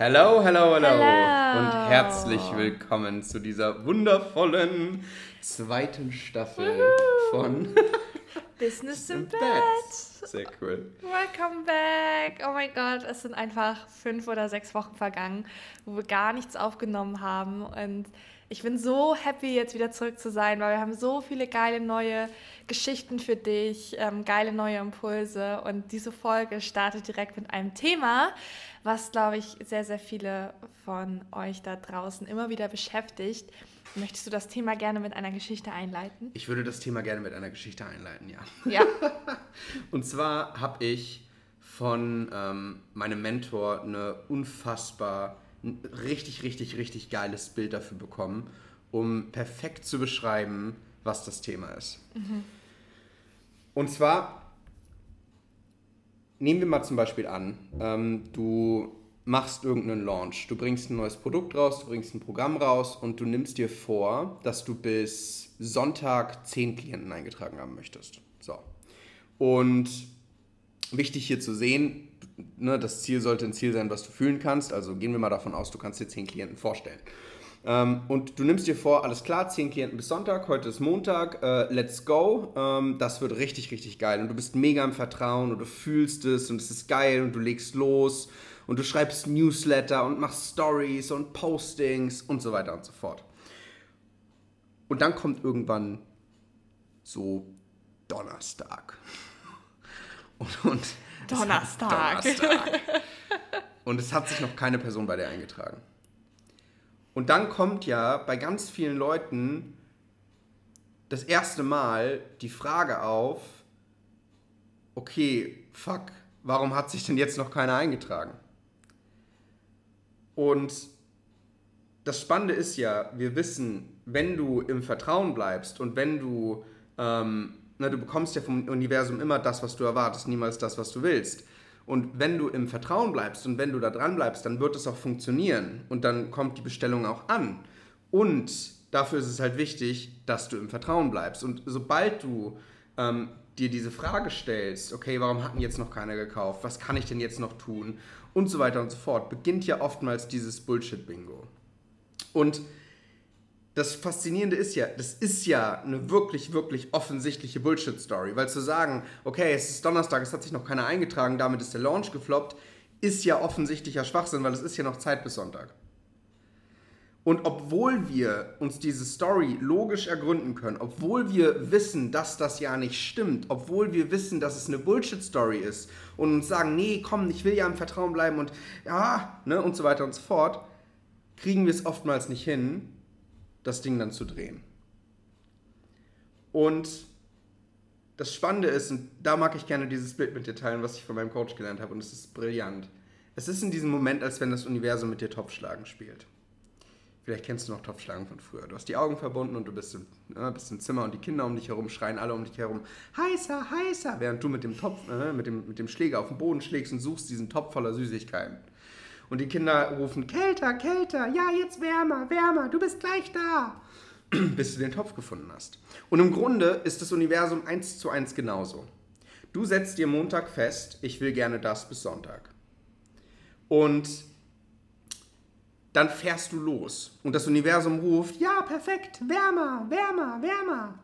Hello, hello, hello, Hello. und herzlich willkommen zu dieser wundervollen zweiten Staffel von Business im Bett. Sehr cool. Welcome back. Oh mein Gott, es sind einfach fünf oder sechs Wochen vergangen, wo wir gar nichts aufgenommen haben. Und ich bin so happy, jetzt wieder zurück zu sein, weil wir haben so viele geile neue Geschichten für dich, ähm, geile neue Impulse. Und diese Folge startet direkt mit einem Thema, was, glaube ich, sehr, sehr viele von euch da draußen immer wieder beschäftigt. Möchtest du das Thema gerne mit einer Geschichte einleiten? Ich würde das Thema gerne mit einer Geschichte einleiten, ja. Ja. Und zwar habe ich von ähm, meinem Mentor eine unfassbar, ein richtig, richtig, richtig geiles Bild dafür bekommen, um perfekt zu beschreiben, was das Thema ist. Und zwar nehmen wir mal zum Beispiel an, ähm, du machst irgendeinen Launch, du bringst ein neues Produkt raus, du bringst ein Programm raus und du nimmst dir vor, dass du bis Sonntag 10 Klienten eingetragen haben möchtest. So. Und wichtig hier zu sehen, ne, das Ziel sollte ein Ziel sein, was du fühlen kannst. Also gehen wir mal davon aus, du kannst dir 10 Klienten vorstellen. Ähm, und du nimmst dir vor, alles klar, 10 Klienten bis Sonntag, heute ist Montag, äh, let's go. Ähm, das wird richtig, richtig geil. Und du bist mega im Vertrauen und du fühlst es und es ist geil und du legst los und du schreibst Newsletter und machst Stories und Postings und so weiter und so fort. Und dann kommt irgendwann so Donnerstag. Und, und Donnerstag. Donnerstag. Und es hat sich noch keine Person bei dir eingetragen. Und dann kommt ja bei ganz vielen Leuten das erste Mal die Frage auf, okay, fuck, warum hat sich denn jetzt noch keiner eingetragen? Und das Spannende ist ja, wir wissen, wenn du im Vertrauen bleibst und wenn du, ähm, na, du bekommst ja vom Universum immer das, was du erwartest, niemals das, was du willst. Und wenn du im Vertrauen bleibst und wenn du da dran bleibst, dann wird es auch funktionieren und dann kommt die Bestellung auch an. Und dafür ist es halt wichtig, dass du im Vertrauen bleibst. Und sobald du ähm, dir diese Frage stellst, okay, warum hat denn jetzt noch keiner gekauft? Was kann ich denn jetzt noch tun? Und so weiter und so fort, beginnt ja oftmals dieses Bullshit-Bingo. Und das Faszinierende ist ja, das ist ja eine wirklich, wirklich offensichtliche Bullshit-Story. Weil zu sagen, okay, es ist Donnerstag, es hat sich noch keiner eingetragen, damit ist der Launch gefloppt, ist ja offensichtlicher Schwachsinn, weil es ist ja noch Zeit bis Sonntag. Und obwohl wir uns diese Story logisch ergründen können, obwohl wir wissen, dass das ja nicht stimmt, obwohl wir wissen, dass es eine Bullshit-Story ist und uns sagen, nee, komm, ich will ja im Vertrauen bleiben und ja, ne, und so weiter und so fort, kriegen wir es oftmals nicht hin, das Ding dann zu drehen. Und das Spannende ist, und da mag ich gerne dieses Bild mit dir teilen, was ich von meinem Coach gelernt habe, und es ist brillant. Es ist in diesem Moment, als wenn das Universum mit dir Topfschlagen spielt. Vielleicht kennst du noch Topfschlagen von früher. Du hast die Augen verbunden und du bist im, äh, bist im Zimmer und die Kinder um dich herum schreien alle um dich herum, heißer, heißer, während du mit dem Topf, äh, mit, dem, mit dem Schläger auf den Boden schlägst und suchst diesen Topf voller Süßigkeiten. Und die Kinder rufen, kälter, kälter, ja, jetzt wärmer, wärmer, du bist gleich da, bis du den Topf gefunden hast. Und im Grunde ist das Universum eins zu eins genauso. Du setzt dir Montag fest, ich will gerne das bis Sonntag. Und dann fährst du los und das Universum ruft, ja, perfekt, wärmer, wärmer, wärmer.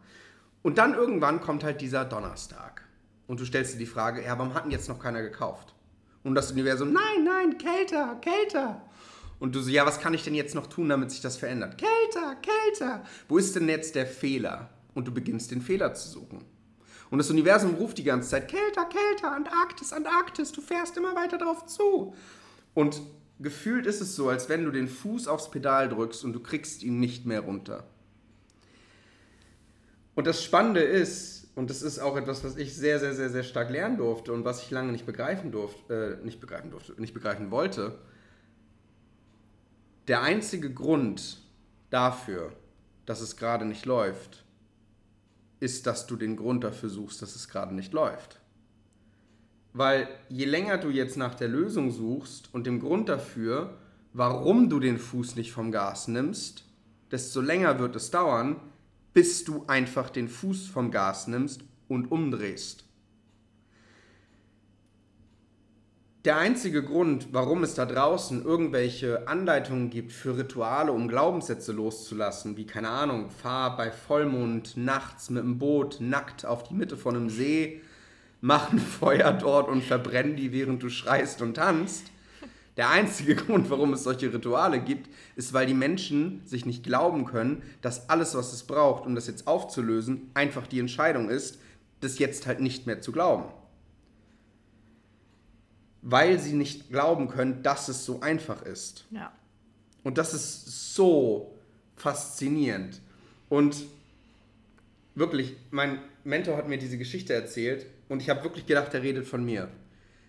Und dann irgendwann kommt halt dieser Donnerstag. Und du stellst dir die Frage, ja, warum hat denn jetzt noch keiner gekauft? Und das Universum, nein, nein, kälter, kälter. Und du so, ja, was kann ich denn jetzt noch tun, damit sich das verändert? Kälter, kälter. Wo ist denn jetzt der Fehler? Und du beginnst den Fehler zu suchen. Und das Universum ruft die ganze Zeit, kälter, kälter, Antarktis, Antarktis, du fährst immer weiter drauf zu. Und gefühlt ist es so, als wenn du den Fuß aufs Pedal drückst und du kriegst ihn nicht mehr runter. Und das Spannende ist, und das ist auch etwas, was ich sehr, sehr, sehr, sehr stark lernen durfte und was ich lange nicht begreifen durfte, äh, nicht begreifen durfte, nicht begreifen wollte, der einzige Grund dafür, dass es gerade nicht läuft, ist, dass du den Grund dafür suchst, dass es gerade nicht läuft. Weil je länger du jetzt nach der Lösung suchst und dem Grund dafür, warum du den Fuß nicht vom Gas nimmst, desto länger wird es dauern, bis du einfach den Fuß vom Gas nimmst und umdrehst. Der einzige Grund, warum es da draußen irgendwelche Anleitungen gibt für Rituale, um Glaubenssätze loszulassen, wie keine Ahnung, fahr bei Vollmond nachts mit dem Boot nackt auf die Mitte von einem See, mach ein Feuer dort und verbrenn die, während du schreist und tanzt. Der einzige Grund, warum es solche Rituale gibt, ist, weil die Menschen sich nicht glauben können, dass alles, was es braucht, um das jetzt aufzulösen, einfach die Entscheidung ist, das jetzt halt nicht mehr zu glauben weil sie nicht glauben können, dass es so einfach ist. Ja. Und das ist so faszinierend. Und wirklich, mein Mentor hat mir diese Geschichte erzählt und ich habe wirklich gedacht, er redet von mir.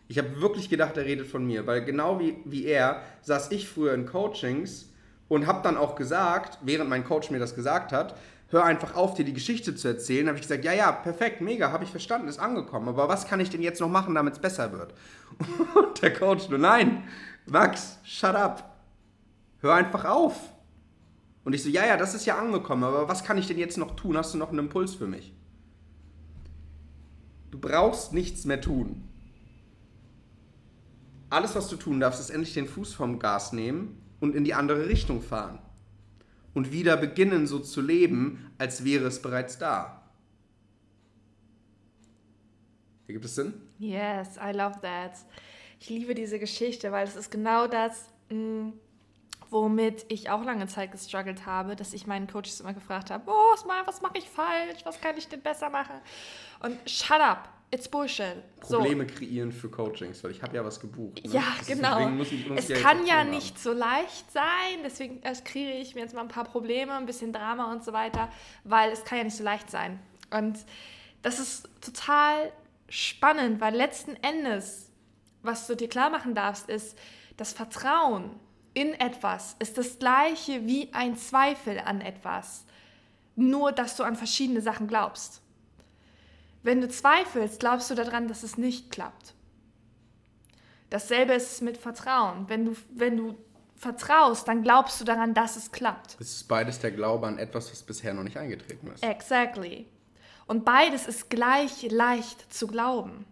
Ich habe wirklich gedacht, er redet von mir, weil genau wie, wie er saß ich früher in Coachings und habe dann auch gesagt, während mein Coach mir das gesagt hat, hör einfach auf, dir die Geschichte zu erzählen. habe ich gesagt, ja, ja, perfekt, mega, habe ich verstanden, ist angekommen. Aber was kann ich denn jetzt noch machen, damit es besser wird? Und der Coach nur, nein, Max, shut up. Hör einfach auf. Und ich so, ja, ja, das ist ja angekommen, aber was kann ich denn jetzt noch tun? Hast du noch einen Impuls für mich? Du brauchst nichts mehr tun. Alles, was du tun darfst, ist endlich den Fuß vom Gas nehmen und in die andere Richtung fahren und wieder beginnen so zu leben, als wäre es bereits da. Gibt es Sinn? Yes, I love that. Ich liebe diese Geschichte, weil es ist genau das, mm, womit ich auch lange Zeit gestruggelt habe, dass ich meinen Coaches immer gefragt habe, oh, was mache ich falsch, was kann ich denn besser machen? Und shut up, It's Bullshit. Probleme so. kreieren für Coachings, weil ich habe ja was gebucht. Ne? Ja, das genau. Es kann ja nicht so leicht sein, deswegen kreiere ich mir jetzt mal ein paar Probleme, ein bisschen Drama und so weiter, weil es kann ja nicht so leicht sein. Und das ist total spannend, weil letzten Endes, was du dir klar machen darfst, ist, das Vertrauen in etwas ist das gleiche wie ein Zweifel an etwas, nur dass du an verschiedene Sachen glaubst. Wenn du zweifelst, glaubst du daran, dass es nicht klappt. Dasselbe ist es mit Vertrauen. Wenn du, wenn du vertraust, dann glaubst du daran, dass es klappt. Es ist beides der Glaube an etwas, was bisher noch nicht eingetreten ist. Exactly. Und beides ist gleich leicht zu glauben.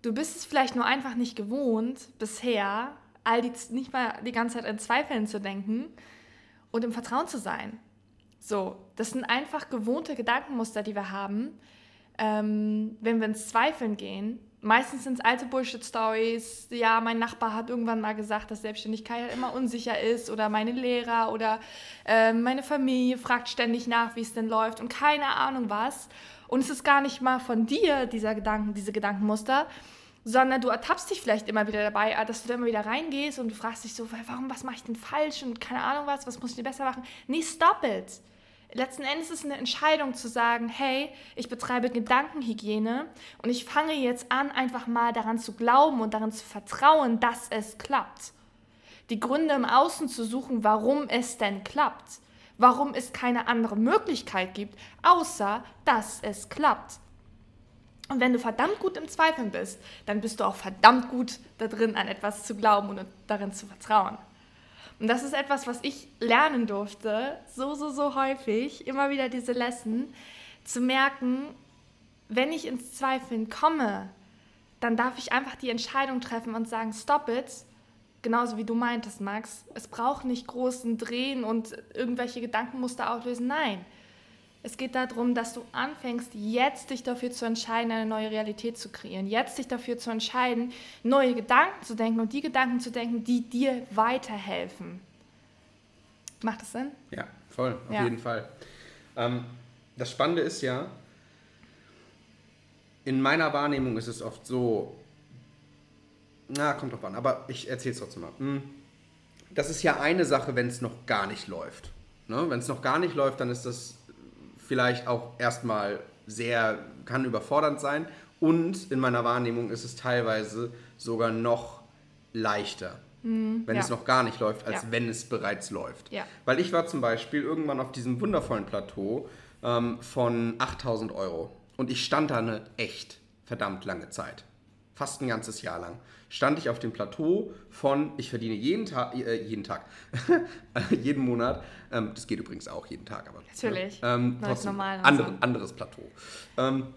Du bist es vielleicht nur einfach nicht gewohnt, bisher all die, nicht mal die ganze Zeit in Zweifeln zu denken und im Vertrauen zu sein. So, das sind einfach gewohnte Gedankenmuster, die wir haben, ähm, wenn wir ins Zweifeln gehen. Meistens sind es alte Bullshit-Stories. Ja, mein Nachbar hat irgendwann mal gesagt, dass Selbstständigkeit halt immer unsicher ist. Oder meine Lehrer oder äh, meine Familie fragt ständig nach, wie es denn läuft. Und keine Ahnung was. Und es ist gar nicht mal von dir, dieser Gedanken, diese Gedankenmuster, sondern du ertappst dich vielleicht immer wieder dabei, dass du da immer wieder reingehst und du fragst dich so, warum, was mache ich denn falsch und keine Ahnung was, was muss ich denn besser machen? Nee, stop it letzten Endes ist es eine Entscheidung zu sagen, hey, ich betreibe Gedankenhygiene und ich fange jetzt an, einfach mal daran zu glauben und daran zu vertrauen, dass es klappt. Die Gründe im Außen zu suchen, warum es denn klappt. Warum es keine andere Möglichkeit gibt, außer dass es klappt. Und wenn du verdammt gut im Zweifeln bist, dann bist du auch verdammt gut da drin, an etwas zu glauben und darin zu vertrauen. Und das ist etwas, was ich lernen durfte, so, so, so häufig, immer wieder diese Lesson, zu merken, wenn ich ins Zweifeln komme, dann darf ich einfach die Entscheidung treffen und sagen, stop it, genauso wie du meintest, Max. Es braucht nicht großen Drehen und irgendwelche Gedankenmuster auflösen. Nein, es geht darum, dass du anfängst, jetzt dich dafür zu entscheiden, eine neue Realität zu kreieren. Jetzt dich dafür zu entscheiden, neue Gedanken zu denken und die Gedanken zu denken, die dir weiterhelfen. Macht das Sinn? Ja, voll, auf ja. jeden Fall. Ähm, das Spannende ist ja, in meiner Wahrnehmung ist es oft so, na, kommt drauf an, aber ich erzähle es trotzdem mal. Hm, das ist ja eine Sache, wenn es noch gar nicht läuft. Ne? Wenn es noch gar nicht läuft, dann ist das vielleicht auch erstmal sehr, kann überfordernd sein. Und in meiner Wahrnehmung ist es teilweise sogar noch leichter, mm, wenn ja. es noch gar nicht läuft, als ja. wenn es bereits läuft. Ja. Weil ich war zum Beispiel irgendwann auf diesem wundervollen Plateau ähm, von 8000 Euro. Und ich stand da eine echt verdammt lange Zeit. Fast ein ganzes Jahr lang stand ich auf dem Plateau von, ich verdiene jeden Tag, äh, jeden Tag, jeden Monat, ähm, das geht übrigens auch jeden Tag, aber natürlich, ähm, trotzdem, normal, andere, anderes Plateau. Ähm,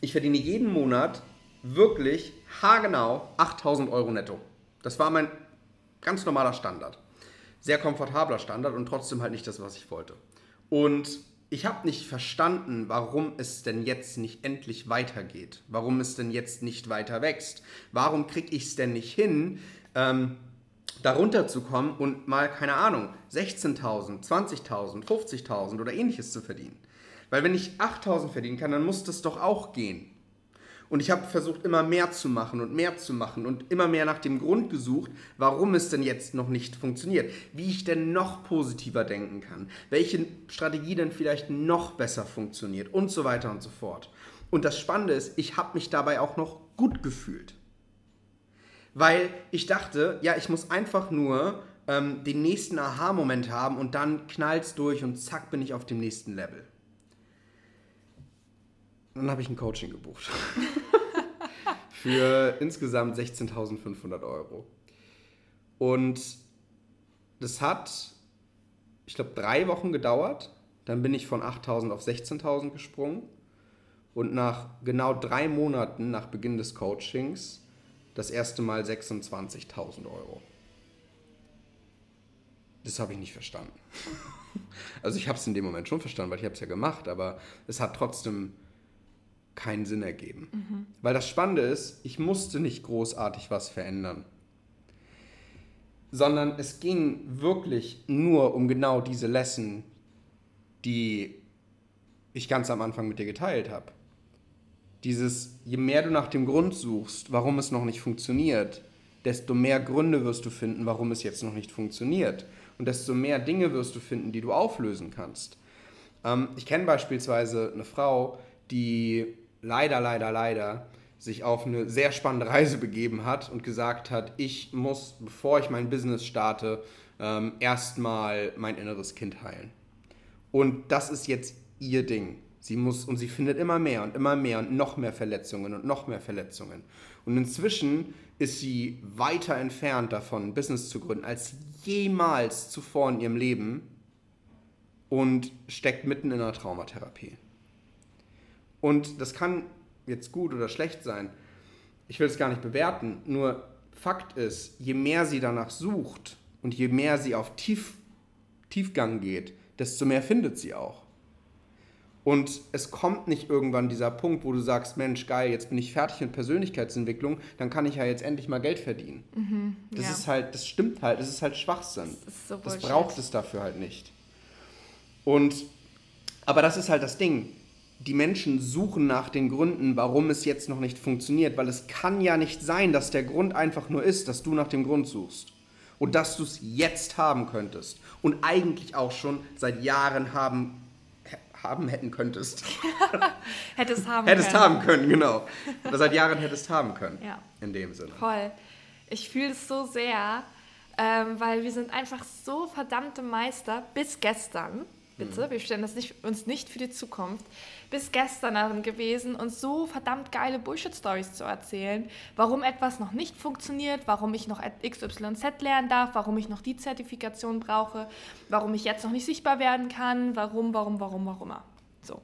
ich verdiene jeden Monat wirklich haargenau 8000 Euro netto. Das war mein ganz normaler Standard. Sehr komfortabler Standard und trotzdem halt nicht das, was ich wollte. Und ich habe nicht verstanden, warum es denn jetzt nicht endlich weitergeht. Warum es denn jetzt nicht weiter wächst. Warum kriege ich es denn nicht hin, ähm, darunter zu kommen und mal, keine Ahnung, 16.000, 20.000, 50.000 oder ähnliches zu verdienen. Weil wenn ich 8.000 verdienen kann, dann muss das doch auch gehen. Und ich habe versucht, immer mehr zu machen und mehr zu machen und immer mehr nach dem Grund gesucht, warum es denn jetzt noch nicht funktioniert. Wie ich denn noch positiver denken kann. Welche Strategie denn vielleicht noch besser funktioniert und so weiter und so fort. Und das Spannende ist, ich habe mich dabei auch noch gut gefühlt. Weil ich dachte, ja, ich muss einfach nur ähm, den nächsten Aha-Moment haben und dann knallt's durch und zack bin ich auf dem nächsten Level. Dann habe ich ein Coaching gebucht. Für insgesamt 16.500 Euro. Und das hat, ich glaube, drei Wochen gedauert. Dann bin ich von 8.000 auf 16.000 gesprungen. Und nach genau drei Monaten nach Beginn des Coachings das erste Mal 26.000 Euro. Das habe ich nicht verstanden. Also ich habe es in dem Moment schon verstanden, weil ich habe es ja gemacht, aber es hat trotzdem keinen Sinn ergeben. Mhm. Weil das Spannende ist, ich musste nicht großartig was verändern. Sondern es ging wirklich nur um genau diese Lesson, die ich ganz am Anfang mit dir geteilt habe. Dieses, je mehr du nach dem Grund suchst, warum es noch nicht funktioniert, desto mehr Gründe wirst du finden, warum es jetzt noch nicht funktioniert. Und desto mehr Dinge wirst du finden, die du auflösen kannst. Ähm, ich kenne beispielsweise eine Frau, die leider, leider, leider sich auf eine sehr spannende Reise begeben hat und gesagt hat, ich muss, bevor ich mein Business starte, ähm, erstmal mein inneres Kind heilen. Und das ist jetzt ihr Ding. Sie muss und sie findet immer mehr und immer mehr und noch mehr Verletzungen und noch mehr Verletzungen. Und inzwischen ist sie weiter entfernt davon, ein Business zu gründen, als jemals zuvor in ihrem Leben und steckt mitten in einer Traumatherapie. Und das kann jetzt gut oder schlecht sein. Ich will es gar nicht bewerten. Nur Fakt ist, je mehr sie danach sucht und je mehr sie auf Tief, Tiefgang geht, desto mehr findet sie auch. Und es kommt nicht irgendwann dieser Punkt, wo du sagst, Mensch, geil, jetzt bin ich fertig mit Persönlichkeitsentwicklung, dann kann ich ja jetzt endlich mal Geld verdienen. Mhm, das ja. ist halt, das stimmt halt, das ist halt Schwachsinn. Das, so das braucht es dafür halt nicht. Und, aber das ist halt das Ding die Menschen suchen nach den Gründen, warum es jetzt noch nicht funktioniert, weil es kann ja nicht sein, dass der Grund einfach nur ist, dass du nach dem Grund suchst und dass du es jetzt haben könntest und eigentlich auch schon seit Jahren haben haben hätten könntest. hättest haben hättest können. haben können, genau. Oder seit Jahren hättest haben können. Ja. In dem Sinne. Voll. Ich fühle es so sehr, ähm, weil wir sind einfach so verdammte Meister bis gestern bitte, mhm. wir stellen das nicht, uns nicht für die Zukunft, bis gestern darin gewesen, uns so verdammt geile Bullshit-Stories zu erzählen, warum etwas noch nicht funktioniert, warum ich noch XYZ lernen darf, warum ich noch die Zertifikation brauche, warum ich jetzt noch nicht sichtbar werden kann, warum, warum, warum, warum. So.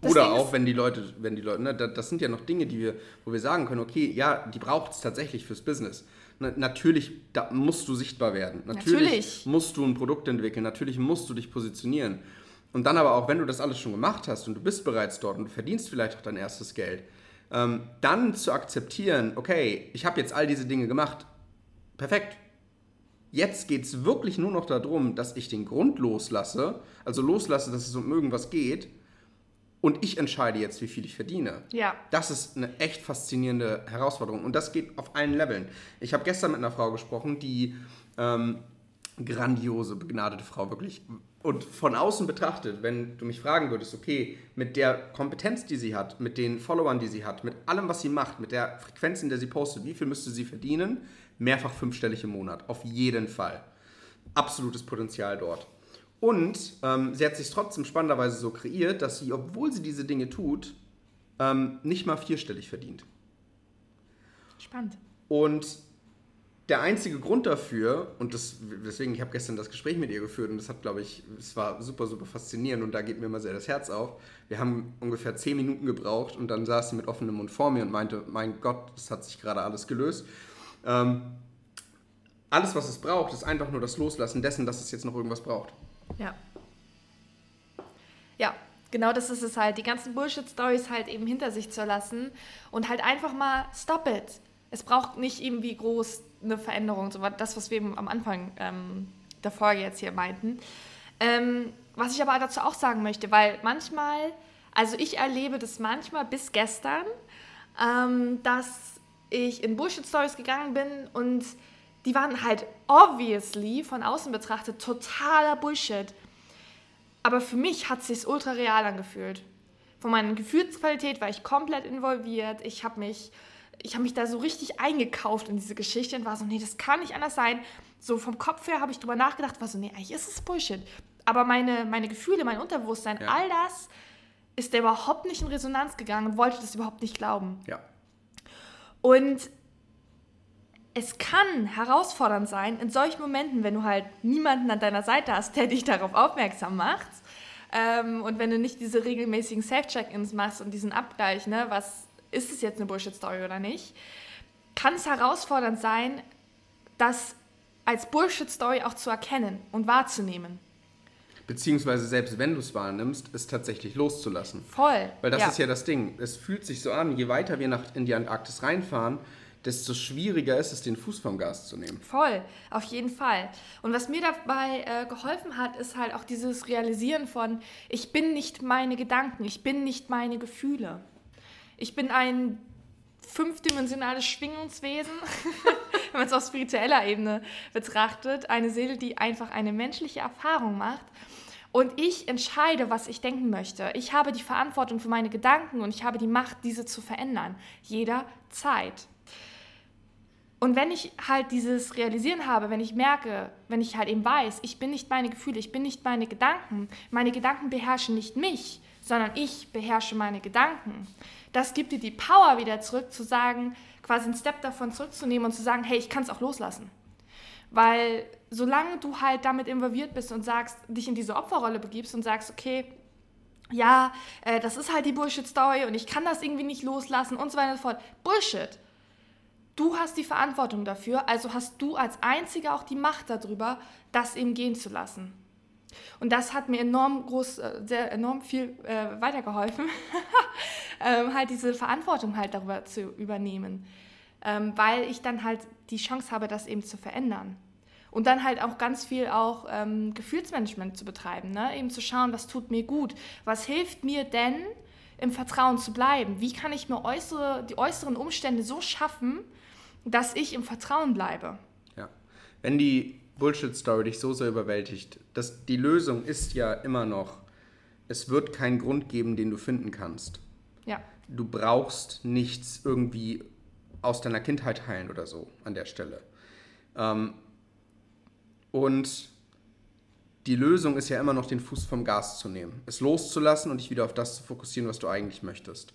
Das Oder Ding auch, wenn die Leute, wenn die Leute, ne, das sind ja noch Dinge, die wir, wo wir sagen können, okay, ja, die braucht es tatsächlich fürs Business natürlich da musst du sichtbar werden. Natürlich, natürlich, musst du ein Produkt entwickeln. Natürlich musst du dich positionieren. Und dann aber auch, wenn du das alles schon gemacht hast und du bist bereits dort und du verdienst vielleicht auch dein erstes Geld, ähm, dann zu akzeptieren, okay, ich habe jetzt all diese Dinge gemacht, perfekt. Jetzt geht es wirklich nur noch darum, dass ich den Grund loslasse, also loslasse, dass es um irgendwas geht und ich entscheide jetzt, wie viel ich verdiene. Ja. Das ist eine echt faszinierende Herausforderung und das geht auf allen Leveln. Ich habe gestern mit einer Frau gesprochen, die ähm, grandiose, begnadete Frau wirklich. Und von außen betrachtet, wenn du mich fragen würdest, okay, mit der Kompetenz, die sie hat, mit den Followern, die sie hat, mit allem, was sie macht, mit der Frequenz, in der sie postet, wie viel müsste sie verdienen? Mehrfach fünfstellig im Monat, auf jeden Fall. Absolutes Potenzial dort. Und ähm, sie hat sich trotzdem spannenderweise so kreiert, dass sie, obwohl sie diese Dinge tut, ähm, nicht mal vierstellig verdient. Spannend. Und der einzige Grund dafür, und das, deswegen, ich habe gestern das Gespräch mit ihr geführt und das hat, glaube ich, es war super, super faszinierend und da geht mir immer sehr das Herz auf. Wir haben ungefähr zehn Minuten gebraucht und dann saß sie mit offenem Mund vor mir und meinte, mein Gott, das hat sich gerade alles gelöst. Ähm, alles, was es braucht, ist einfach nur das Loslassen dessen, dass es jetzt noch irgendwas braucht. Ja. Ja, genau das ist es halt. Die ganzen Bullshit-Stories halt eben hinter sich zu lassen und halt einfach mal stop it. Es braucht nicht irgendwie groß eine Veränderung, so das, was wir eben am Anfang ähm, der Folge jetzt hier meinten. Ähm, was ich aber dazu auch sagen möchte, weil manchmal, also ich erlebe das manchmal bis gestern, ähm, dass ich in Bullshit-Stories gegangen bin und die waren halt obviously von außen betrachtet totaler Bullshit. Aber für mich hat es sich ultra real angefühlt. Von meiner Gefühlsqualität war ich komplett involviert. Ich habe mich ich habe mich da so richtig eingekauft in diese Geschichte und war so, nee, das kann nicht anders sein. So vom Kopf her habe ich drüber nachgedacht, war so, nee, eigentlich ist es Bullshit. Aber meine, meine Gefühle, mein Unterbewusstsein, ja. all das ist da überhaupt nicht in Resonanz gegangen und wollte das überhaupt nicht glauben. Ja. Und es kann herausfordernd sein, in solchen Momenten, wenn du halt niemanden an deiner Seite hast, der dich darauf aufmerksam macht, ähm, und wenn du nicht diese regelmäßigen Self-Check-Ins machst und diesen Abgleich, ne, was ist es jetzt eine Bullshit-Story oder nicht, kann es herausfordernd sein, das als Bullshit-Story auch zu erkennen und wahrzunehmen. Beziehungsweise selbst wenn du es wahrnimmst, es tatsächlich loszulassen. Voll. Weil das ja. ist ja das Ding. Es fühlt sich so an, je weiter wir nach, in die Antarktis reinfahren, desto schwieriger ist es, den Fuß vom Gas zu nehmen. Voll, auf jeden Fall. Und was mir dabei äh, geholfen hat, ist halt auch dieses Realisieren von, ich bin nicht meine Gedanken, ich bin nicht meine Gefühle. Ich bin ein fünfdimensionales Schwingungswesen, wenn man es auf spiritueller Ebene betrachtet. Eine Seele, die einfach eine menschliche Erfahrung macht. Und ich entscheide, was ich denken möchte. Ich habe die Verantwortung für meine Gedanken und ich habe die Macht, diese zu verändern. Jederzeit. Und wenn ich halt dieses Realisieren habe, wenn ich merke, wenn ich halt eben weiß, ich bin nicht meine Gefühle, ich bin nicht meine Gedanken, meine Gedanken beherrschen nicht mich, sondern ich beherrsche meine Gedanken, das gibt dir die Power wieder zurück, zu sagen, quasi einen Step davon zurückzunehmen und zu sagen, hey, ich kann es auch loslassen. Weil solange du halt damit involviert bist und sagst, dich in diese Opferrolle begibst und sagst, okay, ja, äh, das ist halt die Bullshit-Story und ich kann das irgendwie nicht loslassen und so weiter und so fort. Bullshit. Du hast die Verantwortung dafür, also hast du als Einziger auch die Macht darüber, das eben gehen zu lassen. Und das hat mir enorm groß, äh, sehr enorm viel äh, weitergeholfen, ähm, halt diese Verantwortung halt darüber zu übernehmen, ähm, weil ich dann halt die Chance habe, das eben zu verändern. Und dann halt auch ganz viel auch ähm, Gefühlsmanagement zu betreiben, ne? eben zu schauen, was tut mir gut, was hilft mir denn, im Vertrauen zu bleiben, wie kann ich mir äußere, die äußeren Umstände so schaffen, dass ich im Vertrauen bleibe. Ja, wenn die Bullshit-Story dich so sehr überwältigt, dass die Lösung ist ja immer noch, es wird keinen Grund geben, den du finden kannst. Ja. Du brauchst nichts irgendwie aus deiner Kindheit heilen oder so an der Stelle. Ähm, und die Lösung ist ja immer noch, den Fuß vom Gas zu nehmen, es loszulassen und dich wieder auf das zu fokussieren, was du eigentlich möchtest.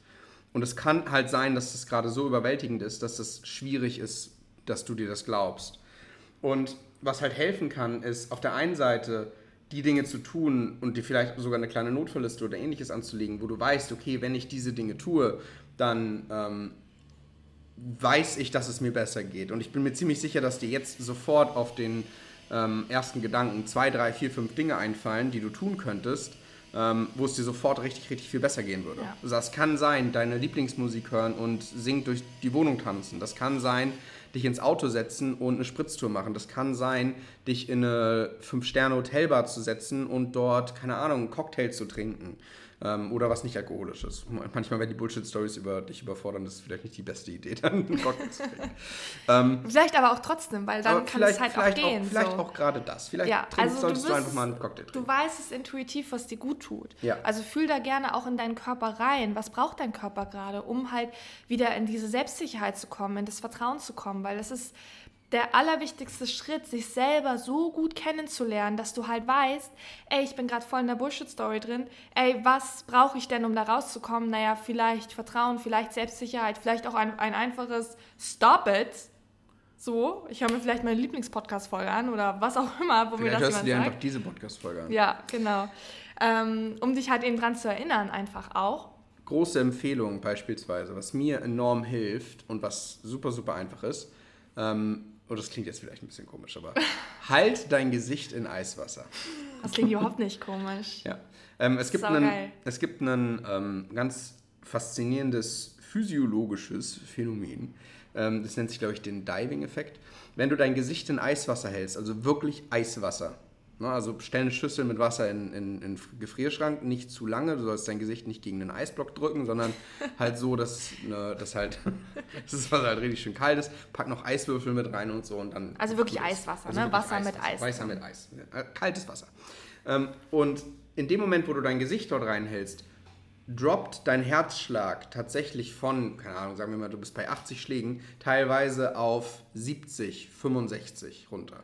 Und es kann halt sein, dass es gerade so überwältigend ist, dass es schwierig ist, dass du dir das glaubst. Und was halt helfen kann, ist auf der einen Seite die Dinge zu tun und dir vielleicht sogar eine kleine Notfallliste oder ähnliches anzulegen, wo du weißt, okay, wenn ich diese Dinge tue, dann ähm, weiß ich, dass es mir besser geht. Und ich bin mir ziemlich sicher, dass dir jetzt sofort auf den ähm, ersten Gedanken zwei, drei, vier, fünf Dinge einfallen, die du tun könntest, ähm, wo es dir sofort richtig, richtig viel besser gehen würde. Ja. Also das kann sein, deine Lieblingsmusik hören und singend durch die Wohnung tanzen. Das kann sein, dich ins Auto setzen und eine Spritztour machen. Das kann sein, dich in eine Fünf-Sterne-Hotelbar zu setzen und dort, keine Ahnung, einen Cocktail zu trinken. Ähm, oder was nicht alkoholisches. Manchmal, wenn die Bullshit-Stories über dich überfordern, das ist vielleicht nicht die beste Idee, dann einen Cocktail zu trinken. ähm, vielleicht aber auch trotzdem, weil dann kann es halt auch gehen. Auch, vielleicht so. auch gerade das. Vielleicht ja, trinkst, also solltest du, wirst, du, einfach mal einen Cocktail trinken. Du weißt es intuitiv, was dir gut tut. Ja. Also fühl da gerne auch in deinen Körper rein. Was braucht dein Körper gerade, um halt wieder in diese Selbstsicherheit zu kommen, in das Vertrauen zu kommen? Weil das ist der allerwichtigste Schritt, sich selber so gut kennenzulernen, dass du halt weißt, ey, ich bin gerade voll in der Bullshit-Story drin, ey, was brauche ich denn, um da rauszukommen? Naja, vielleicht Vertrauen, vielleicht Selbstsicherheit, vielleicht auch ein, ein einfaches Stop it. So, ich höre mir vielleicht meine Lieblingspodcast-Folge an oder was auch immer, wo Vielleicht mir das hörst du dir jemand einfach sagt. diese Podcast-Folge an. Ja, genau. Ähm, um dich halt eben dran zu erinnern, einfach auch. Große Empfehlung beispielsweise, was mir enorm hilft und was super, super einfach ist. Ähm, oh, das klingt jetzt vielleicht ein bisschen komisch, aber halt dein Gesicht in Eiswasser. Das klingt überhaupt nicht komisch. Ja. Ähm, es gibt einen, es gibt ein ähm, ganz faszinierendes physiologisches Phänomen. Ähm, das nennt sich, glaube ich, den Diving-Effekt. Wenn du dein Gesicht in Eiswasser hältst, also wirklich Eiswasser, ne, also stell eine Schüssel mit Wasser in, in, in den Gefrierschrank, nicht zu lange, du sollst dein Gesicht nicht gegen den Eisblock drücken, sondern halt so, dass, ne, dass halt das Wasser halt richtig schön kalt ist. Pack noch Eiswürfel mit rein und so und dann. Also wirklich ist. Eiswasser, Also ne? wirklich Wasser mit Eis Wasser mit Eis. Äh, kaltes Wasser. Ähm, und in dem Moment, wo du dein Gesicht dort reinhältst, droppt dein Herzschlag tatsächlich von, keine Ahnung, sagen wir mal, du bist bei 80 Schlägen, teilweise auf 70, 65 runter.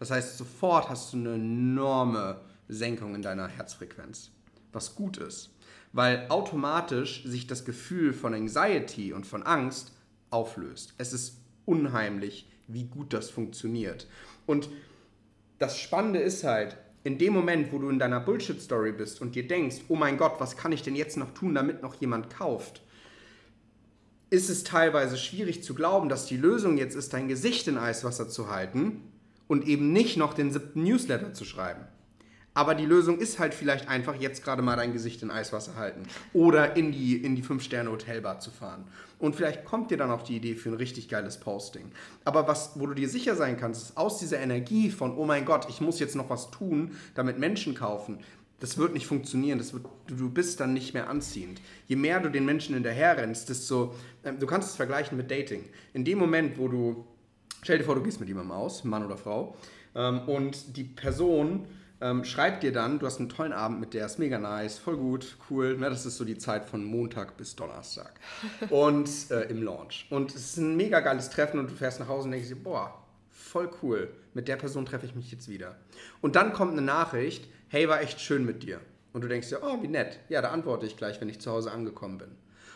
Das heißt, sofort hast du eine enorme Senkung in deiner Herzfrequenz, was gut ist, weil automatisch sich das Gefühl von Anxiety und von Angst auflöst. Es ist unheimlich, wie gut das funktioniert. Und das Spannende ist halt, in dem Moment, wo du in deiner Bullshit-Story bist und dir denkst, oh mein Gott, was kann ich denn jetzt noch tun, damit noch jemand kauft, ist es teilweise schwierig zu glauben, dass die Lösung jetzt ist, dein Gesicht in Eiswasser zu halten und eben nicht noch den siebten Newsletter zu schreiben. Aber die Lösung ist halt vielleicht einfach jetzt gerade mal dein Gesicht in Eiswasser halten oder in die, in die 5-Sterne-Hotelbar zu fahren. Und vielleicht kommt dir dann auch die Idee für ein richtig geiles Posting. Aber was, wo du dir sicher sein kannst, ist aus dieser Energie von, oh mein Gott, ich muss jetzt noch was tun, damit Menschen kaufen, das wird nicht funktionieren, das wird, du, du bist dann nicht mehr anziehend. Je mehr du den Menschen hinterherrennst, desto, ähm, du kannst es vergleichen mit Dating. In dem Moment, wo du, stell dir vor, du gehst mit jemandem aus, Mann oder Frau, ähm, und die Person ähm, schreibt dir dann, du hast einen tollen Abend mit der, ist mega nice, voll gut, cool, ne, das ist so die Zeit von Montag bis Donnerstag und äh, im Launch. Und es ist ein mega geiles Treffen und du fährst nach Hause und denkst dir, boah, voll cool, mit der Person treffe ich mich jetzt wieder. Und dann kommt eine Nachricht, hey, war echt schön mit dir. Und du denkst dir, oh, wie nett. Ja, da antworte ich gleich, wenn ich zu Hause angekommen bin.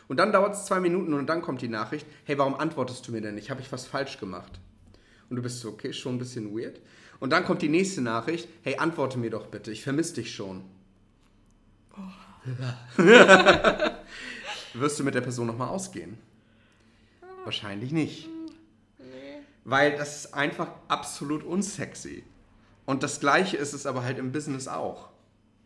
Und dann dauert es zwei Minuten und dann kommt die Nachricht, hey, warum antwortest du mir denn nicht? Habe ich was falsch gemacht? Und du bist so, okay, schon ein bisschen weird. Und dann kommt die nächste Nachricht, hey, antworte mir doch bitte, ich vermisse dich schon. Wirst du mit der Person nochmal ausgehen? Wahrscheinlich nicht. Weil das ist einfach absolut unsexy. Und das Gleiche ist es aber halt im Business auch.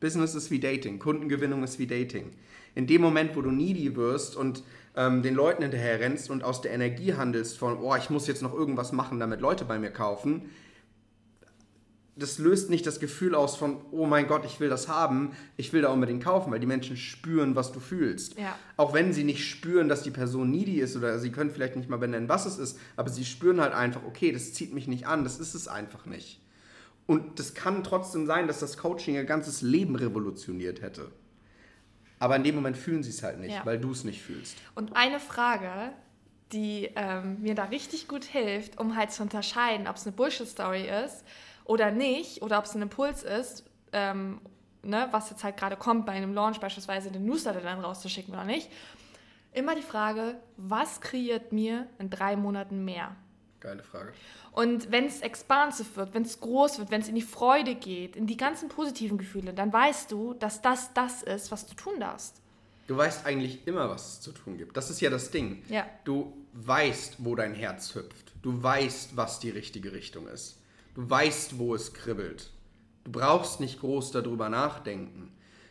Business ist wie Dating, Kundengewinnung ist wie Dating. In dem Moment, wo du needy wirst und ähm, den Leuten hinterher rennst und aus der Energie handelst von, oh, ich muss jetzt noch irgendwas machen, damit Leute bei mir kaufen, das löst nicht das Gefühl aus von, oh mein Gott, ich will das haben, ich will da unbedingt kaufen, weil die Menschen spüren, was du fühlst. Ja. Auch wenn sie nicht spüren, dass die Person needy ist oder sie können vielleicht nicht mal benennen, was es ist, aber sie spüren halt einfach, okay, das zieht mich nicht an, das ist es einfach nicht. Und das kann trotzdem sein, dass das Coaching ihr ganzes Leben revolutioniert hätte. Aber in dem Moment fühlen sie es halt nicht, Ja. weil du es nicht fühlst. Und eine Frage, die ähm, mir da richtig gut hilft, um halt zu unterscheiden, ob es eine Bullshit-Story ist oder nicht, oder ob es ein Impuls ist, ähm, ne, was jetzt halt gerade kommt bei einem Launch, beispielsweise den Newsletter dann rauszuschicken oder nicht. Immer die Frage, was kreiert mir in drei Monaten mehr? Geile Frage. Und wenn es expansive wird, wenn es groß wird, wenn es in die Freude geht, in die ganzen positiven Gefühle, dann weißt du, dass das das ist, was du tun darfst. Du weißt eigentlich immer, was es zu tun gibt. Das ist ja das Ding. Ja. Du weißt, wo dein Herz hüpft. Du weißt, was die richtige Richtung ist. Du weißt, wo es kribbelt. Du brauchst nicht groß darüber nachdenken.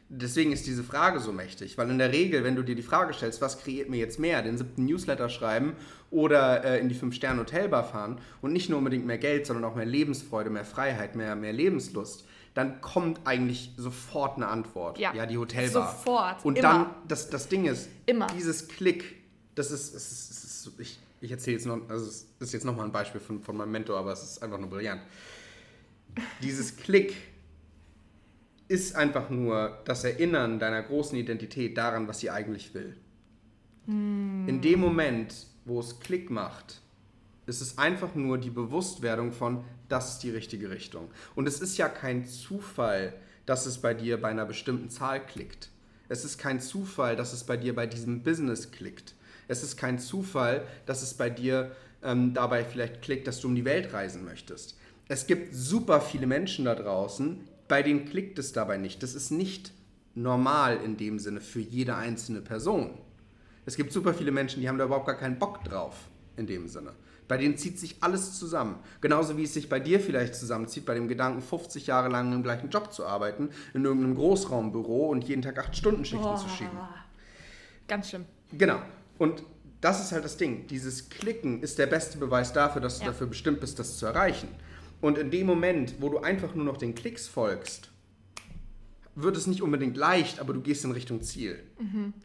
Deswegen ist diese Frage so mächtig, weil in der Regel, wenn du dir die Frage stellst, was kreiert mir jetzt mehr, den siebten Newsletter schreiben oder äh, in die Fünf-Sterne-Hotelbar fahren und nicht nur unbedingt mehr Geld, sondern auch mehr Lebensfreude, mehr Freiheit, mehr, mehr Lebenslust, dann kommt eigentlich sofort eine Antwort. Ja, ja die Hotelbar. sofort, Und immer. dann, das, das Ding ist, Immer. dieses Klick, das ist, es ist, es ist ich, ich erzähle jetzt noch, also es ist jetzt nochmal ein Beispiel von, von meinem Mentor, aber es ist einfach nur brillant. Dieses Klick ist einfach nur das Erinnern deiner großen Identität daran, was sie eigentlich will. In dem Moment, wo es Klick macht, ist es einfach nur die Bewusstwerdung von, das ist die richtige Richtung. Und es ist ja kein Zufall, dass es bei dir bei einer bestimmten Zahl klickt. Es ist kein Zufall, dass es bei dir bei diesem Business klickt. Es ist kein Zufall, dass es bei dir ähm, dabei vielleicht klickt, dass du um die Welt reisen möchtest. Es gibt super viele Menschen da draußen, bei denen klickt es dabei nicht. Das ist nicht normal in dem Sinne für jede einzelne Person. Es gibt super viele Menschen, die haben da überhaupt gar keinen Bock drauf in dem Sinne. Bei denen zieht sich alles zusammen. Genauso wie es sich bei dir vielleicht zusammenzieht, bei dem Gedanken, 50 Jahre lang im gleichen Job zu arbeiten, in irgendeinem Großraumbüro und jeden Tag 8-Stunden-Schichten zu schieben. Ganz schlimm. Genau. Und das ist halt das Ding. Dieses Klicken ist der beste Beweis dafür, dass du Ja. dafür bestimmt bist, das zu erreichen. Und in dem Moment, wo du einfach nur noch den Klicks folgst, wird es nicht unbedingt leicht, aber du gehst in Richtung Ziel.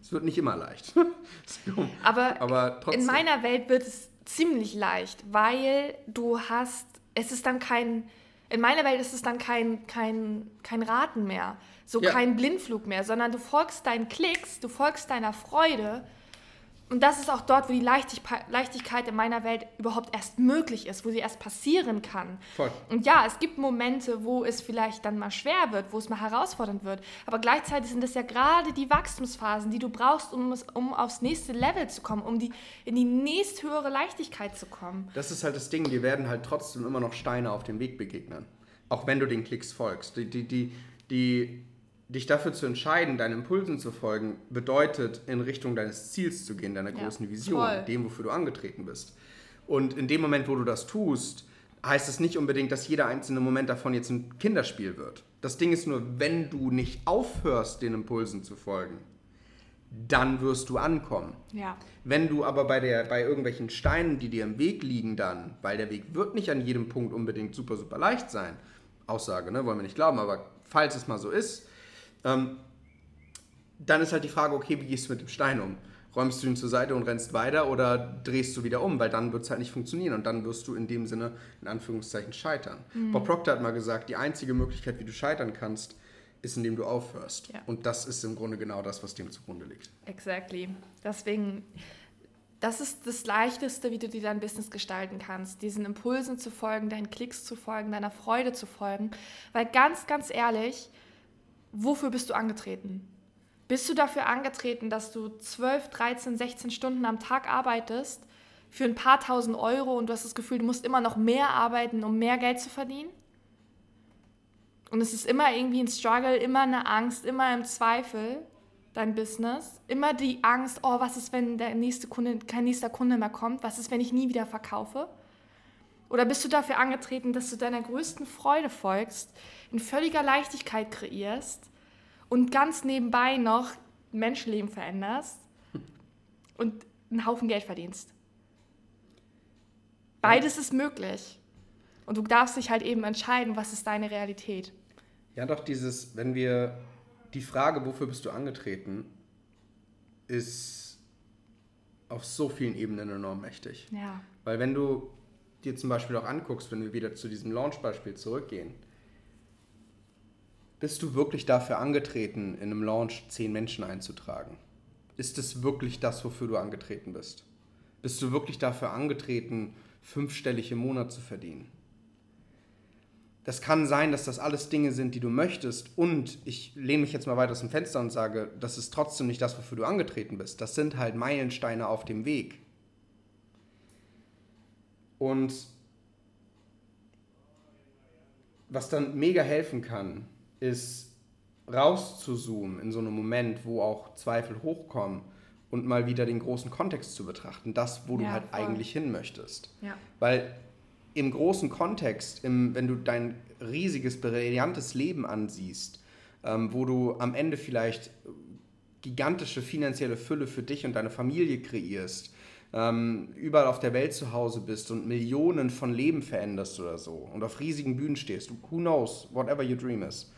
Es wird nicht immer leicht. dumm. Aber, Aber trotzdem. in meiner Welt wird es ziemlich leicht, weil du hast, es ist dann kein, in meiner Welt ist es dann kein, kein, kein Raten mehr, so Ja. kein Blindflug mehr, sondern du folgst deinen Klicks, du folgst deiner Freude. Und das ist auch dort, wo die Leichtigkeit, in meiner Welt überhaupt erst möglich ist, wo sie erst passieren kann. Voll. Und ja, es gibt Momente, wo es vielleicht dann mal schwer wird, wo es mal herausfordernd wird. Aber gleichzeitig sind es ja gerade die Wachstumsphasen, die du brauchst, um, um aufs nächste Level zu kommen, um die, in die nächsthöhere Leichtigkeit zu kommen. Das ist halt das Ding, dir werden halt trotzdem immer noch Steine auf dem Weg begegnen. Auch wenn du den Klicks folgst. Die, die, die, die, dich dafür zu entscheiden, deinen Impulsen zu folgen, bedeutet, in Richtung deines Ziels zu gehen, deiner Ja, großen Vision, voll. dem, wofür du angetreten bist. Und in dem Moment, wo du das tust, heißt es nicht unbedingt, dass jeder einzelne Moment davon jetzt ein Kinderspiel wird. Das Ding ist nur, wenn du nicht aufhörst, den Impulsen zu folgen, dann wirst du ankommen. Ja. Wenn du aber bei, der, bei irgendwelchen Steinen, die dir im Weg liegen, dann, weil der Weg wird nicht an jedem Punkt unbedingt super, super leicht sein, Aussage, ne, wollen wir nicht glauben, aber falls es mal so ist, ähm, dann ist halt die Frage, okay, wie gehst du mit dem Stein um? Räumst du ihn zur Seite und rennst weiter oder drehst du wieder um? Weil dann wird es halt nicht funktionieren und dann wirst du in dem Sinne, in Anführungszeichen, scheitern. Bob Proctor hat mal gesagt, die einzige Möglichkeit, wie du scheitern kannst, ist, indem du aufhörst. Ja. Und das ist im Grunde genau das, was dem zugrunde liegt. Exactly. Deswegen, das ist das Leichteste, wie du dir dein Business gestalten kannst. Diesen Impulsen zu folgen, deinen Klicks zu folgen, deiner Freude zu folgen. Weil ganz, ganz ehrlich, wofür bist du angetreten? Bist du dafür angetreten, dass du 12, 13, 16 Stunden am Tag arbeitest für ein paar tausend Euro und du hast das Gefühl, du musst immer noch mehr arbeiten, um mehr Geld zu verdienen? Und es ist immer irgendwie ein Struggle, immer eine Angst, immer im Zweifel, dein Business. Immer die Angst, oh, was ist, wenn der nächste Kunde, kein nächster Kunde mehr kommt? Was ist, wenn ich nie wieder verkaufe? Oder bist du dafür angetreten, dass du deiner größten Freude folgst, in völliger Leichtigkeit kreierst und ganz nebenbei noch Menschenleben veränderst und einen Haufen Geld verdienst? Beides ist möglich. Und du darfst dich halt eben entscheiden, was ist deine Realität. Ja, doch dieses, wenn wir die Frage, wofür bist du angetreten, ist auf so vielen Ebenen enorm mächtig. Ja. Weil wenn du dir zum Beispiel auch anguckst, wenn wir wieder zu diesem Launch-Beispiel zurückgehen, bist du wirklich dafür angetreten, in einem Launch zehn Menschen einzutragen? Ist es wirklich das, wofür du angetreten bist? Bist du wirklich dafür angetreten, fünfstellig im Monat zu verdienen? Das kann sein, dass das alles Dinge sind, die du möchtest. Und ich lehne mich jetzt mal weiter aus dem Fenster und sage, das ist trotzdem nicht das, wofür du angetreten bist. Das sind halt Meilensteine auf dem Weg. Und was dann mega helfen kann, ist rauszuzoomen in so einem Moment, wo auch Zweifel hochkommen und mal wieder den großen Kontext zu betrachten. Das, wo du Ja, halt voll. eigentlich hin möchtest. Ja. Weil im großen Kontext, im, wenn du dein riesiges, brillantes Leben ansiehst, ähm, wo du am Ende vielleicht gigantische finanzielle Fülle für dich und deine Familie kreierst, ähm, überall auf der Welt zu Hause bist und Millionen von Leben veränderst oder so und auf riesigen Bühnen stehst, who knows, whatever your dream is.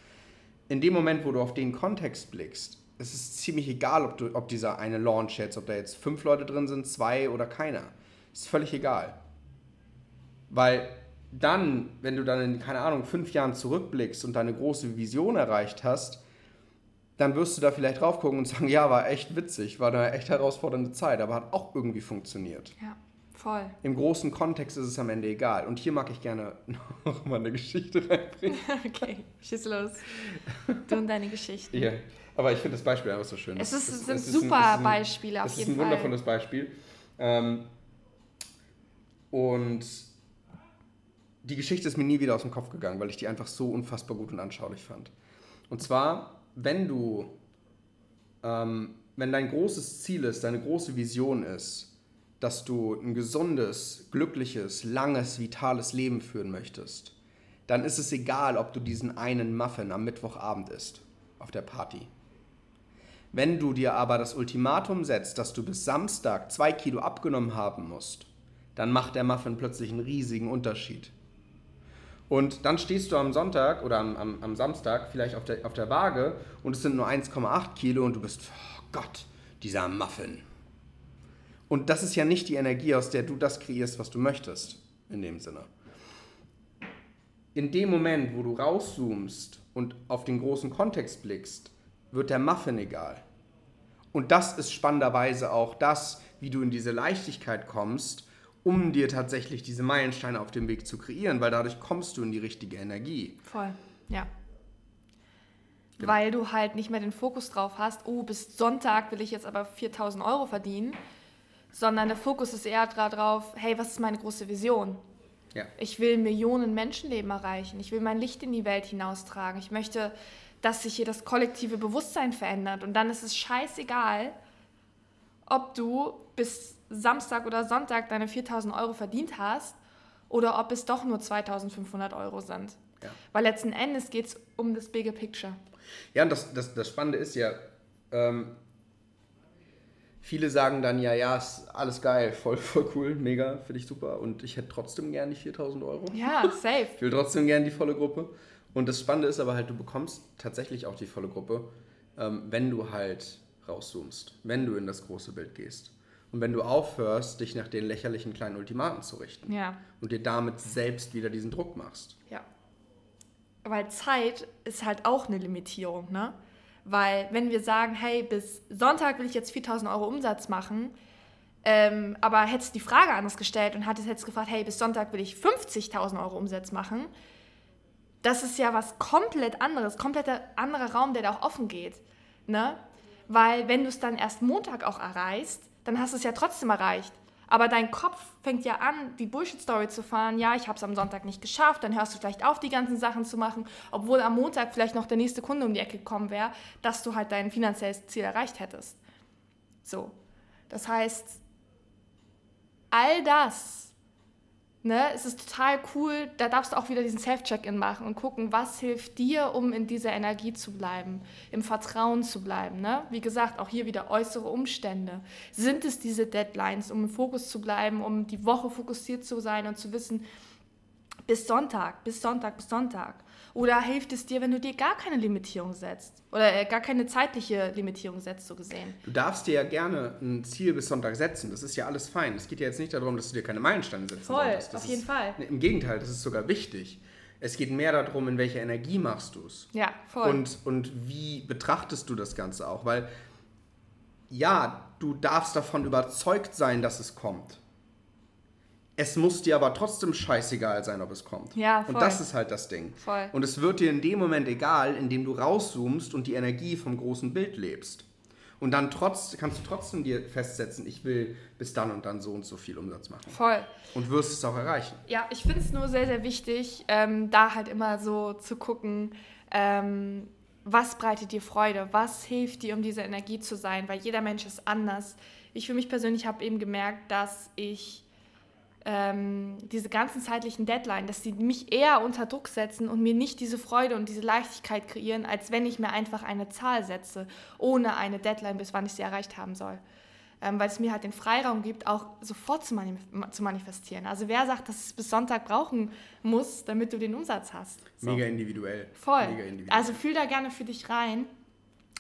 In dem Moment, wo du auf den Kontext blickst, es ist ziemlich egal, ob, du, ob dieser eine Launch jetzt, ob da jetzt fünf Leute drin sind, zwei oder keiner. Ist völlig egal. Weil dann, wenn du dann in, keine Ahnung, fünf Jahren zurückblickst und deine große Vision erreicht hast, dann wirst du da vielleicht drauf gucken und sagen, ja, war echt witzig, war eine echt herausfordernde Zeit, aber hat auch irgendwie funktioniert. Ja, voll. Im großen Kontext ist es am Ende egal. Und hier mag ich gerne noch mal eine Geschichte reinbringen. Okay, schieß los. Du und deine Geschichten. Ja, aber ich finde das Beispiel einfach so schön. Es, ist, es Es sind ist ein- super es ist ein- Beispiele auf Das ist jeden ein Fall. wundervolles Beispiel. Ähm, Und die Geschichte ist mir nie wieder aus dem Kopf gegangen, weil ich die einfach so unfassbar gut und anschaulich fand. Und zwar, wenn du, ähm, wenn dein großes Ziel ist, deine große Vision ist, dass du ein gesundes, glückliches, langes, vitales Leben führen möchtest, dann ist es egal, ob du diesen einen Muffin am Mittwochabend isst, auf der Party. Wenn du dir aber das Ultimatum setzt, dass du bis Samstag zwei Kilo abgenommen haben musst, dann macht der Muffin plötzlich einen riesigen Unterschied. Und dann stehst du am Sonntag oder am, am, am Samstag vielleicht auf der, auf der Waage und es sind nur 1,8 Kilo und du bist, oh Gott, dieser Muffin. Und das ist ja nicht die Energie, aus der du das kreierst, was du möchtest, in dem Sinne. In dem Moment, wo du rauszoomst und auf den großen Kontext blickst, wird der Muffin egal. Und das ist spannenderweise auch das, wie du in diese Leichtigkeit kommst um dir tatsächlich diese Meilensteine auf dem Weg zu kreieren, weil dadurch kommst du in die richtige Energie. Voll, ja. Genau. Weil du halt nicht mehr den Fokus drauf hast, oh, bis Sonntag will ich jetzt aber 4000 Euro verdienen, sondern der Fokus ist eher darauf, hey, was ist meine große Vision? Ja. Ich will Millionen Menschenleben erreichen. Ich will mein Licht in die Welt hinaustragen. Ich möchte, dass sich hier das kollektive Bewusstsein verändert. Und dann ist es scheißegal, ob du bis Samstag oder Sonntag deine 4000 Euro verdient hast oder ob es doch nur 2500 Euro sind. Ja. Weil letzten Endes geht es um das bigger picture. Ja, und das, das, das Spannende ist ja, ähm, viele sagen dann, ja, ja, ist alles geil, voll, voll cool, mega, finde ich super und ich hätte trotzdem gern die 4000 Euro. Ja, safe. ich will trotzdem gern die volle Gruppe. Und das Spannende ist aber halt, du bekommst tatsächlich auch die volle Gruppe, ähm, wenn du halt rauszoomst, wenn du in das große Bild gehst. Und wenn du aufhörst, dich nach den lächerlichen kleinen Ultimaten zu richten ja. und dir damit selbst wieder diesen Druck machst. Ja. Weil Zeit ist halt auch eine Limitierung, ne? Weil wenn wir sagen, hey, bis Sonntag will ich jetzt 4000 Euro Umsatz machen, ähm, aber hättest die Frage anders gestellt und hattest jetzt gefragt, hey, bis Sonntag will ich 50.000 Euro Umsatz machen, das ist ja was komplett anderes, kompletter anderer Raum, der da auch offen geht. Ne? Weil wenn du es dann erst Montag auch erreichst, dann hast du es ja trotzdem erreicht. Aber dein Kopf fängt ja an, die Bullshit-Story zu fahren. Ja, ich habe es am Sonntag nicht geschafft. Dann hörst du vielleicht auf, die ganzen Sachen zu machen, obwohl am Montag vielleicht noch der nächste Kunde um die Ecke gekommen wäre, dass du halt dein finanzielles Ziel erreicht hättest. So. Das heißt, all das Ne, es ist total cool, da darfst du auch wieder diesen Self-Check-In machen und gucken, was hilft dir, um in dieser Energie zu bleiben, im Vertrauen zu bleiben. Ne? Wie gesagt, auch hier wieder äußere Umstände. Sind es diese Deadlines, um im Fokus zu bleiben, um die Woche fokussiert zu sein und zu wissen, bis Sonntag, bis Sonntag, bis Sonntag. Oder hilft es dir, wenn du dir gar keine Limitierung setzt? Oder äh, gar keine zeitliche Limitierung setzt, so gesehen? Du darfst dir ja gerne ein Ziel bis Sonntag setzen. Das ist ja alles fein. Es geht ja jetzt nicht darum, dass du dir keine Meilensteine setzen Voll, solltest. auf jeden ist, Fall. Im Gegenteil, das ist sogar wichtig. Es geht mehr darum, in welcher Energie machst du es. Ja, voll. Und, und wie betrachtest du das Ganze auch? Weil, ja, du darfst davon überzeugt sein, dass es kommt. Es muss dir aber trotzdem scheißegal sein, ob es kommt. Ja, voll. Und das ist halt das Ding. Voll. Und es wird dir in dem Moment egal, in dem du rauszoomst und die Energie vom großen Bild lebst. Und dann trotz, kannst du trotzdem dir festsetzen, ich will bis dann und dann so und so viel Umsatz machen. Voll. Und wirst es auch erreichen. Ja, ich finde es nur sehr, sehr wichtig, ähm, da halt immer so zu gucken, ähm, was breitet dir Freude, was hilft dir, um diese Energie zu sein, weil jeder Mensch ist anders. Ich für mich persönlich habe eben gemerkt, dass ich ähm, diese ganzen zeitlichen Deadlines, dass sie mich eher unter Druck setzen und mir nicht diese Freude und diese Leichtigkeit kreieren, als wenn ich mir einfach eine Zahl setze, ohne eine Deadline, bis wann ich sie erreicht haben soll. Ähm, weil es mir halt den Freiraum gibt, auch sofort zu, manif zu, manifestieren. Also wer sagt, dass es bis Sonntag brauchen muss, damit du den Umsatz hast? So. Mega individuell. Voll. Mega individuell. Also fühl da gerne für dich rein.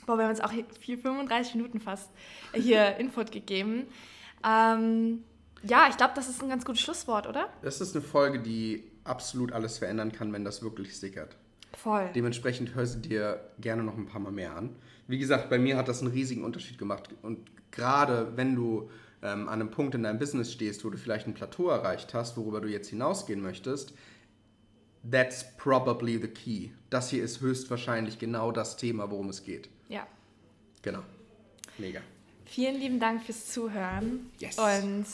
Boah, wir haben uns auch hier 35 Minuten fast hier Input gegeben. Ähm, ja, ich glaube, das ist ein ganz gutes Schlusswort, oder? Das ist eine Folge, die absolut alles verändern kann, wenn das wirklich sickert. Voll. Dementsprechend hör sie dir gerne noch ein paar Mal mehr an. Wie gesagt, bei mir hat das einen riesigen Unterschied gemacht. Und gerade wenn du ähm, an einem Punkt in deinem Business stehst, wo du vielleicht ein Plateau erreicht hast, worüber du jetzt hinausgehen möchtest, that's probably the key. Das hier ist höchstwahrscheinlich genau das Thema, worum es geht. Ja. Genau. Mega. Vielen lieben Dank fürs Zuhören. Yes. Und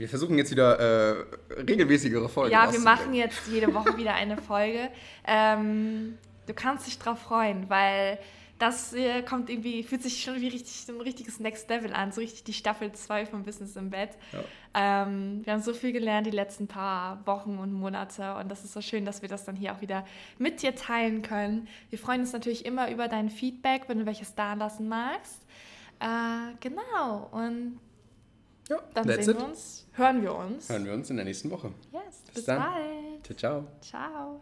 Wir versuchen jetzt wieder äh, regelmäßigere Folgen Ja, wir machen jetzt jede Woche wieder eine Folge. Ähm, du kannst dich drauf freuen, weil das äh, kommt irgendwie, fühlt sich schon wie richtig, so ein richtiges Next Level an, so richtig die Staffel 2 von Business im Bett. Ja. Ähm, wir haben so viel gelernt die letzten paar Wochen und Monate und das ist so schön, dass wir das dann hier auch wieder mit dir teilen können. Wir freuen uns natürlich immer über dein Feedback, wenn du welches da lassen magst. Äh, genau, und ja, dann sehen wir uns, hören wir uns. Hören wir uns in der nächsten Woche. Yes, bis, bis dann. bald. Ciao, ciao. Ciao.